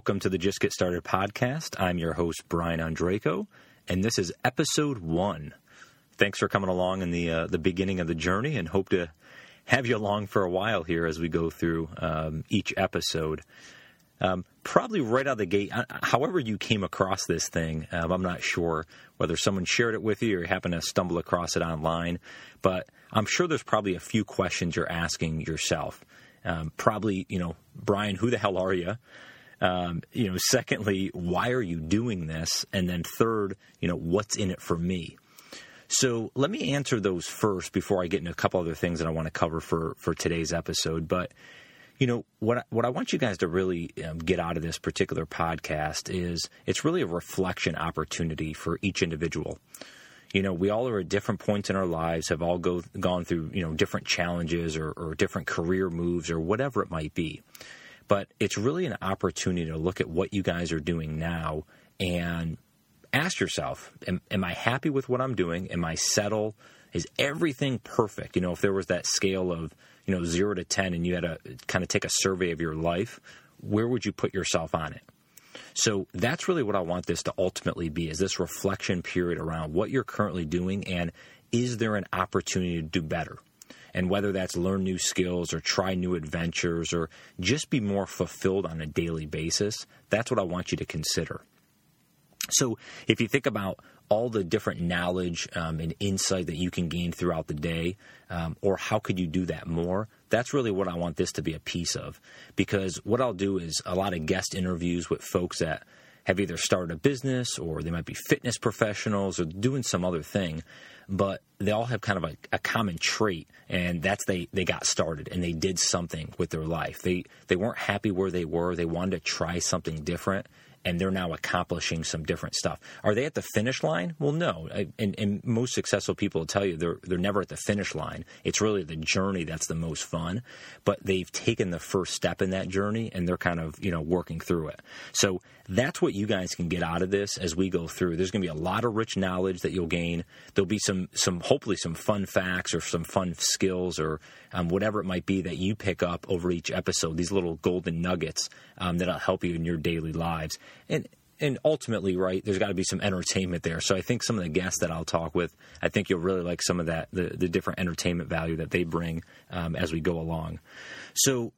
Welcome to the Just Get Started podcast. I'm your host, Brian Ondrako, and this is episode one. Thanks for coming along in the uh, the beginning of the journey, and hope to have you along for a while here as we go through um, each episode. Um, probably right out of the gate, uh, however you came across this thing, um, I'm not sure whether someone shared it with you or happened to stumble across it online, but I'm sure there's probably a few questions you're asking yourself. Um, probably, you know, Brian, who the hell are you? Um, you know, secondly, why are you doing this? And then third, you know, what's in it for me? So let me answer those first before I get into a couple other things that I want to cover for for today's episode. But you know what I, what I want you guys to really um, get out of this particular podcast is it's really a reflection opportunity for each individual. You know, we all are at different points in our lives, have all go, gone through you know different challenges or, or different career moves or whatever it might be. But it's really an opportunity to look at what you guys are doing now and ask yourself, am, am I happy with what I'm doing? Am I settled? Is everything perfect? You know, if there was that scale of, you know, zero to 10 and you had to kind of take a survey of your life, where would you put yourself on it? So that's really what I want this to ultimately be is this reflection period around what you're currently doing and is there an opportunity to do better? And whether that's learn new skills or try new adventures or just be more fulfilled on a daily basis, that's what I want you to consider. So, if you think about all the different knowledge um, and insight that you can gain throughout the day, um, or how could you do that more? That's really what I want this to be a piece of. Because what I'll do is a lot of guest interviews with folks that have either started a business or they might be fitness professionals or doing some other thing but they all have kind of a, a, common trait, and that's they they got started and they did something with their life. They they weren't happy where they were. They wanted to try something different, and they're now accomplishing some different stuff. Are they at the finish line? Well, no. And, and, most successful people will tell you they're they're never at the finish line. It's really the journey that's the most fun. But they've taken the first step in that journey, and they're kind of you know working through it. So that's what you guys can get out of this as we go through. There's going to be a lot of rich knowledge that you'll gain. There'll be some some hopefully some fun facts or some fun skills or um, whatever it might be that you pick up over each episode. These little golden nuggets um, that'll help you in your daily lives and and ultimately, right, there's got to be some entertainment there. So I think some of the guests that I'll talk with, I think you'll really like some of that, the, the different entertainment value that they bring um, as we go along. So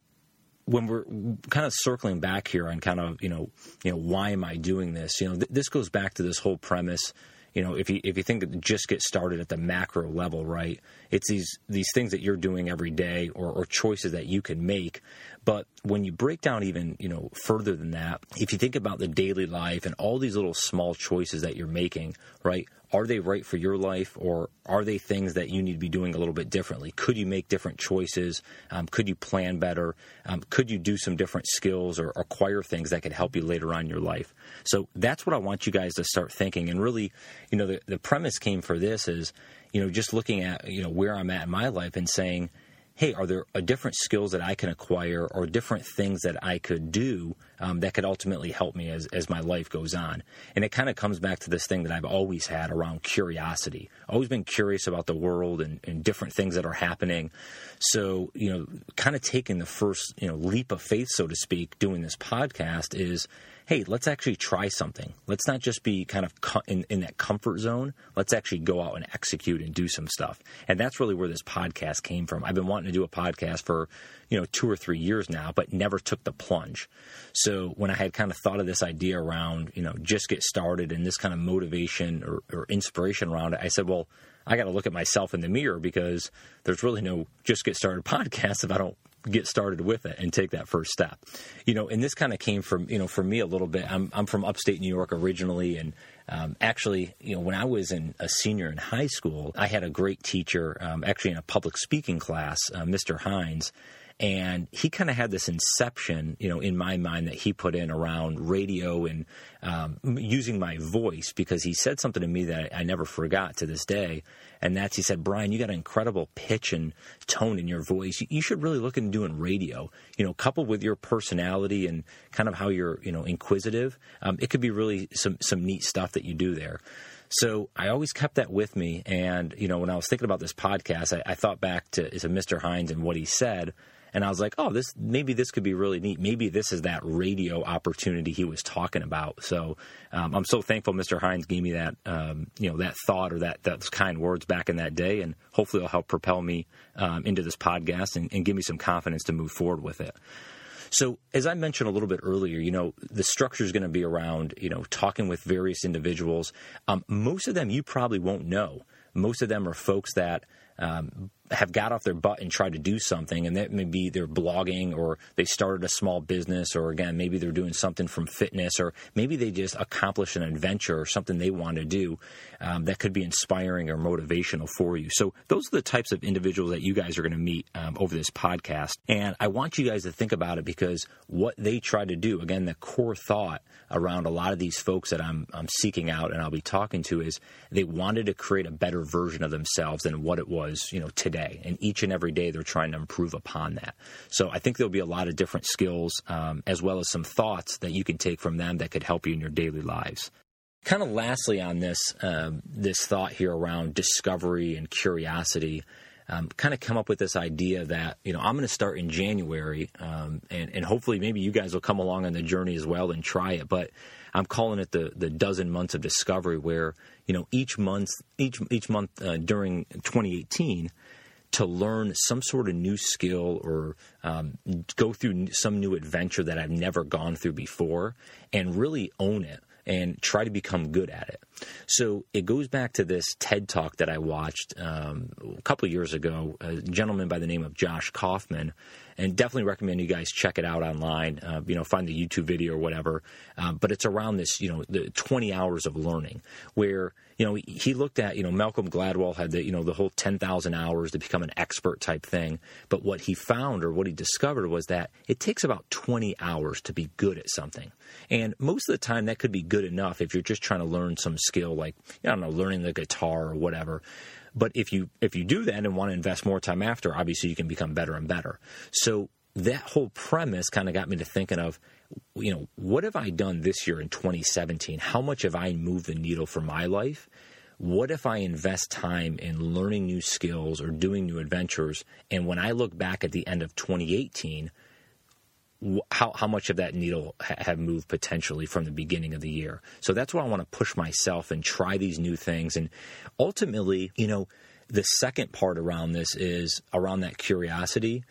when we're kind of circling back here on kind of, you know, you know, why am I doing this? You know, th- this goes back to this whole premise you know, if you if you think just get started at the macro level, right? It's these these things that you're doing every day or, or choices that you can make. But when you break down even you know further than that, if you think about the daily life and all these little small choices that you're making, right? Are they right for your life or are they things that you need to be doing a little bit differently? Could you make different choices? Um, could you plan better? Um, could you do some different skills or acquire things that could help you later on in your life? So that's what I want you guys to start thinking. And really, you know, the, the premise came for this is, you know, just looking at, you know, where I'm at in my life and saying, hey, are there different skills that I can acquire or different things that I could do um, that could ultimately help me as, as my life goes on? And it kind of comes back to this thing that I've always had around curiosity. Always been curious about the world and, and different things that are happening. So, you know, kind of taking the first, you know, leap of faith, so to speak, doing this podcast is hey, let's actually try something. Let's not just be kind of in, in that comfort zone. Let's actually go out and execute and do some stuff. And that's really where this podcast came from. I've been wanting to do a podcast for, you know, two or three years now, but never took the plunge. So when I had kind of thought of this idea around, you know, just get started and this kind of motivation or, or inspiration around it, I said, well, I got to look at myself in the mirror because there's really no just get started podcast if I don't get started with it and take that first step. You know, and this kind of came from, you know, for me a little bit. I'm, I'm from upstate New York originally. And um, actually, you know, when I was in a senior in high school, I had a great teacher, um, actually in a public speaking class, uh, Mr. Hines and he kind of had this inception, you know, in my mind that he put in around radio and um, using my voice because he said something to me that I never forgot to this day, and that's he said, Brian, you got an incredible pitch and tone in your voice. You should really look into doing radio. You know, coupled with your personality and kind of how you're, you know, inquisitive, um, it could be really some some neat that you do there. So I always kept that with me. And, you know, when I was thinking about this podcast, I, I thought back to, to Mr. Hines and what he said. And I was like, oh, this maybe this could be really neat. Maybe this is that radio opportunity he was talking about. So um, I'm so thankful Mr. Hines gave me that, um, you know, that thought or that those kind words back in that day, and hopefully it'll help propel me um, into this podcast and, and give me some confidence to move forward with it. So, as I mentioned a little bit earlier, you know, the structure is going to be around, you know, talking with various individuals. Um, most of them you probably won't know. Most of them are folks that um, have got off their butt and tried to do something, and that maybe they're blogging or they started a small business, or again, maybe they're doing something from fitness, or maybe they just accomplished an adventure or something they want to do um, that could be inspiring or motivational for you. So, those are the types of individuals that you guys are going to meet um, over this podcast. And I want you guys to think about it because what they try to do, again, the core thought around a lot of these folks that I'm, I'm seeking out and I'll be talking to is they wanted to create a better version of themselves than what it was, you know, today day. And each and every day, they're trying to improve upon that. So I think there'll be a lot of different skills um, as well as some thoughts that you can take from them that could help you in your daily lives. Kind of lastly on this, um, this thought here around discovery and curiosity. Um, kind of come up with this idea that you know I'm going to start in January, um, and, and hopefully maybe you guys will come along on the journey as well and try it. But I'm calling it the the dozen months of discovery, where you know each month each each month uh, during 2018 to learn some sort of new skill or um, go through some new adventure that I've never gone through before and really own it and try to become good at it. So it goes back to this TED talk that I watched um, a couple years ago. A gentleman by the name of Josh Kaufman, and definitely recommend you guys check it out online. Uh, you know, find the YouTube video or whatever. Um, but it's around this, you know, the 20 hours of learning where you know, he looked at, you know, Malcolm Gladwell had the, you know, the whole 10,000 hours to become an expert type thing. But what he found or what he discovered was that it takes about 20 hours to be good at something. And most of the time that could be good enough if you're just trying to learn some skill like, I don't know, learning the guitar or whatever. But if you if you do that and want to invest more time after, obviously you can become better and better. So that whole premise kind of got me to thinking of you know, what have I done this year in 2017? How much have I moved the needle for my life? What if I invest time in learning new skills or doing new adventures? And when I look back at the end of 2018, how, how much of that needle ha- have moved potentially from the beginning of the year? So that's why I want to push myself and try these new things. And ultimately, you know, the second part around this is around that curiosity.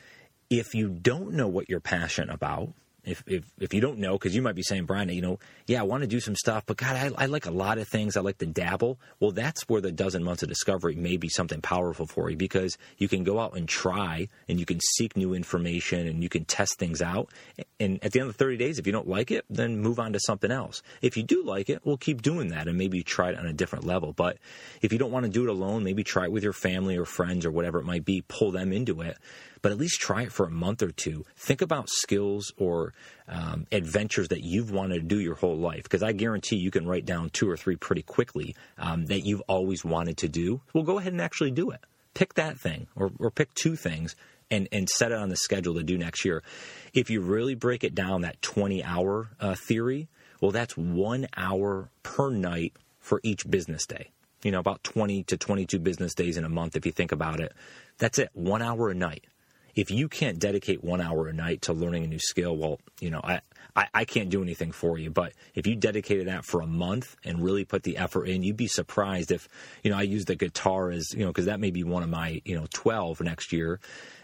If you don't know what you're passionate about, if if if you don't know, because you might be saying, Brian, you know, yeah, I want to do some stuff, but God, I, I, like a lot of things. I like to dabble. Well, that's where the dozen months of discovery may be something powerful for you because you can go out and try, and you can seek new information, and you can test things out. And at the end of the thirty days, if you don't like it, then move on to something else. If you do like it, we'll keep doing that, and maybe try it on a different level. But if you don't want to do it alone, maybe try it with your family or friends or whatever it might be. Pull them into it but at least try it for a month or two. Think about skills or um, adventures that you've wanted to do your whole life, because I guarantee you can write down two or three pretty quickly um, that you've always wanted to do. Well, go ahead and actually do it. Pick that thing, or, or pick two things and, and set it on the schedule to do next year. If you really break it down, that 20 hour uh, theory, well, that's one hour per night for each business day. You know, about 20 to 22 business days in a month, if you think about it. That's it, one hour a night if you can't dedicate one hour a night to learning a new skill, well, you know, I, I, I, can't do anything for you. But if you dedicated that for a month and really put the effort in, you'd be surprised if, you know, I use the guitar as, you know, because that may be one of my, you know, 12 next year,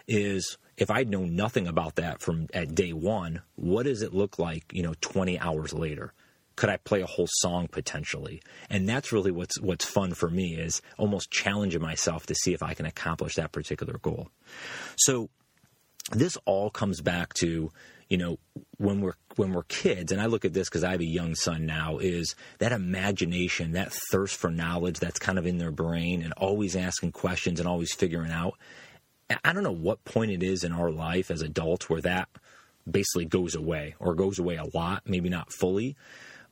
is if I'd known nothing about that from at day one, what does it look like, you know, 20 hours later? Could I play a whole song potentially? And that's really what's what's fun for me is almost challenging myself to see if I can accomplish that particular goal. So this all comes back to you know when we're when we're kids and i look at this because i have a young son now is that imagination that thirst for knowledge that's kind of in their brain and always asking questions and always figuring out i don't know what point it is in our life as adults where that basically goes away or goes away a lot maybe not fully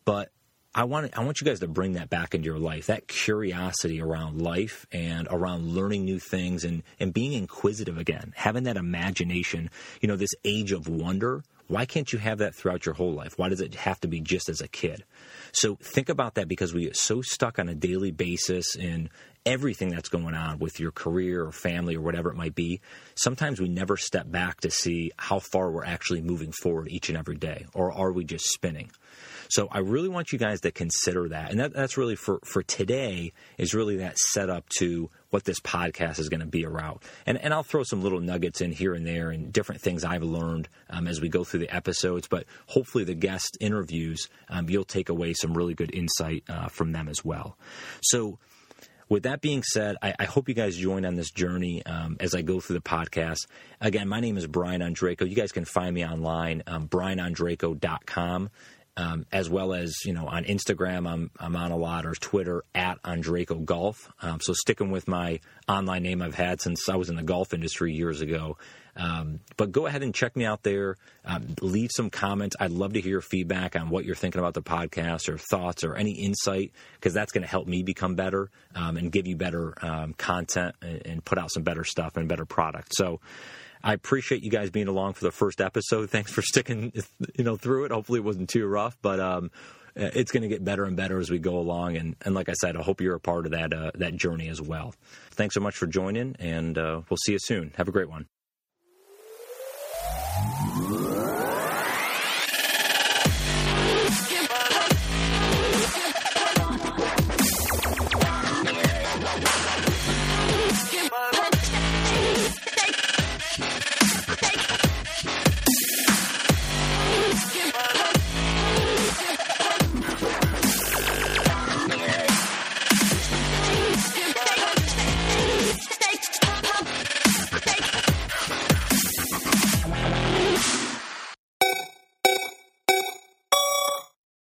but I want I want you guys to bring that back into your life. That curiosity around life and around learning new things and and being inquisitive again, having that imagination. You know, this age of wonder Why can't you have that throughout your whole life? Why does it have to be just as a kid? So think about that because we get so stuck on a daily basis in everything that's going on with your career or family or whatever it might be. Sometimes we never step back to see how far we're actually moving forward each and every day, or are we just spinning? So I really want you guys to consider that. And that, that's really for, for today is really that setup to what this podcast is going to be about. And, and I'll throw some little nuggets in here and there and different things I've learned um, as we go through the episodes. But hopefully, the guest interviews, um, you'll take away some really good insight uh, from them as well. So, with that being said, I, I, hope you guys join on this journey um, as I go through the podcast. Again, my name is Brian Ondrako. You guys can find me online, um, brianondrako.com um, as well as you know on Instagram. I'm I'm on a lot or Twitter at Ondrako Golf. Um, so sticking with my online name I've had since I was in the golf industry years ago. Um, but go ahead and check me out there. Um, leave some comments. I'd love to hear your feedback on what you're thinking about the podcast or thoughts or any insight because that's going to help me become better um, and give you better um, content and, and put out some better stuff and better product. So. I appreciate you guys being along for the first episode. Thanks for sticking, you know, through it. Hopefully, it wasn't too rough, but um, it's going to get better and better as we go along. And, and like I said, I hope you're a part of that uh, that journey as well. Thanks so much for joining, and uh, we'll see you soon. Have a great one.